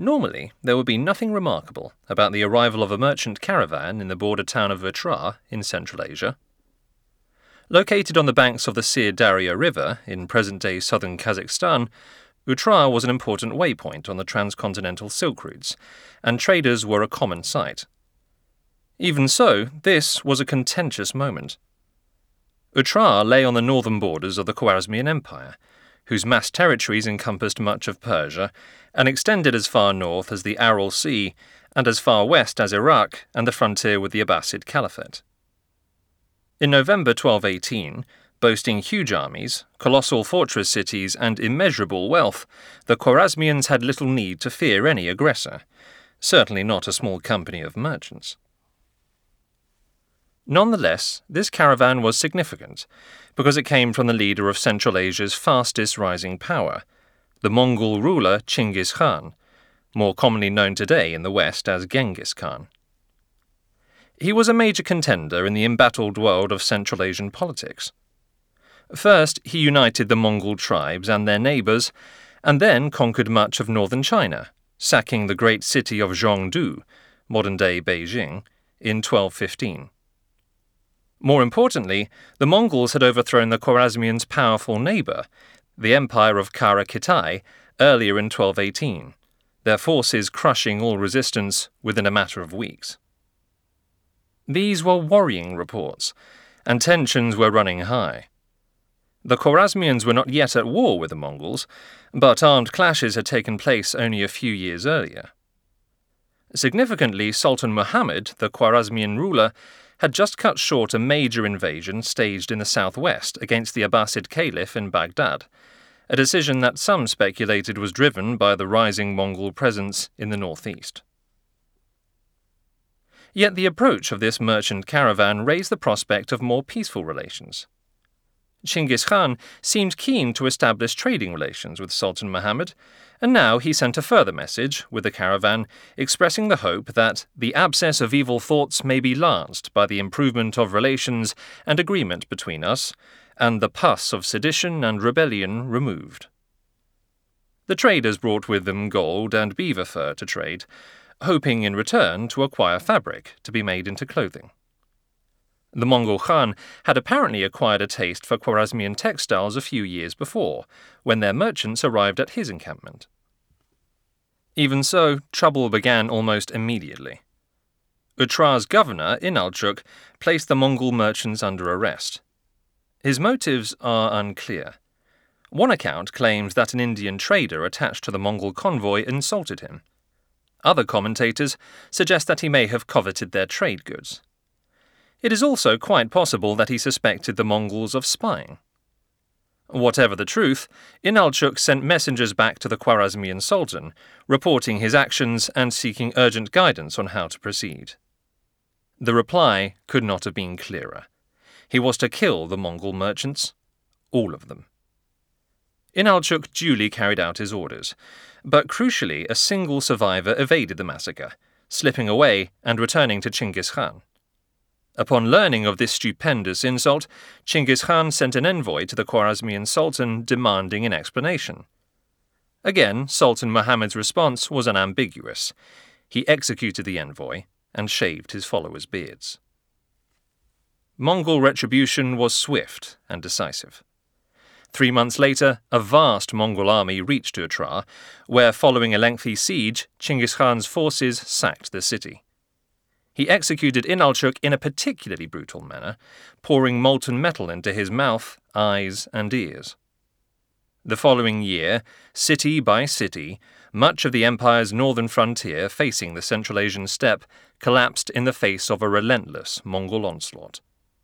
Normally, there would be nothing remarkable about the arrival of a merchant caravan in the border town of Otrar in Central Asia. Located on the banks of the Syr Darya River in present day southern Kazakhstan, Otrar was an important waypoint on the transcontinental Silk routes, and traders were a common sight. Even so, this was a contentious moment. Urtra lay on the northern borders of the Khwarezmian Empire, whose mass territories encompassed much of Persia and extended as far north as the Aral Sea and as far west as Iraq and the frontier with the Abbasid Caliphate. In November 1218, boasting huge armies, colossal fortress cities, and immeasurable wealth, the Khwarezmians had little need to fear any aggressor, certainly not a small company of merchants. Nonetheless, this caravan was significant because it came from the leader of Central Asia's fastest rising power, the Mongol ruler Chinggis Khan, more commonly known today in the West as Genghis Khan. He was a major contender in the embattled world of Central Asian politics. First, he united the Mongol tribes and their neighbors, and then conquered much of northern China, sacking the great city of Zhongdu, modern day Beijing, in 1215. More importantly, the Mongols had overthrown the Khwarezmians' powerful neighbor, the Empire of Kara Kitai, earlier in 1218, their forces crushing all resistance within a matter of weeks. These were worrying reports, and tensions were running high. The Khwarezmians were not yet at war with the Mongols, but armed clashes had taken place only a few years earlier. Significantly, Sultan Muhammad, the Khwarezmian ruler, had just cut short a major invasion staged in the southwest against the Abbasid Caliph in Baghdad, a decision that some speculated was driven by the rising Mongol presence in the northeast. Yet the approach of this merchant caravan raised the prospect of more peaceful relations. Chinggis Khan seemed keen to establish trading relations with Sultan Muhammad, and now he sent a further message with the caravan expressing the hope that the abscess of evil thoughts may be lanced by the improvement of relations and agreement between us, and the pus of sedition and rebellion removed. The traders brought with them gold and beaver fur to trade, hoping in return to acquire fabric to be made into clothing. The Mongol Khan had apparently acquired a taste for Khwarezmian textiles a few years before, when their merchants arrived at his encampment. Even so, trouble began almost immediately. Otrar's governor, Inalchuk, placed the Mongol merchants under arrest. His motives are unclear. One account claims that an Indian trader attached to the Mongol convoy insulted him. Other commentators suggest that he may have coveted their trade goods. It is also quite possible that he suspected the Mongols of spying. Whatever the truth, Inalchuk sent messengers back to the Khwarezmian Sultan, reporting his actions and seeking urgent guidance on how to proceed. The reply could not have been clearer. He was to kill the Mongol merchants, all of them. Inalchuk duly carried out his orders, but crucially, a single survivor evaded the massacre, slipping away and returning to Chinggis Khan. Upon learning of this stupendous insult, Chinggis Khan sent an envoy to the Khwarezmian Sultan demanding an explanation. Again, Sultan Muhammad's response was unambiguous. He executed the envoy and shaved his followers' beards. Mongol retribution was swift and decisive. Three months later, a vast Mongol army reached Otrar, where, following a lengthy siege, Chinggis Khan's forces sacked the city. He executed Inalchuk in a particularly brutal manner, pouring molten metal into his mouth, eyes, and ears. The following year, city by city, much of the empire's northern frontier facing the Central Asian steppe collapsed in the face of a relentless Mongol onslaught.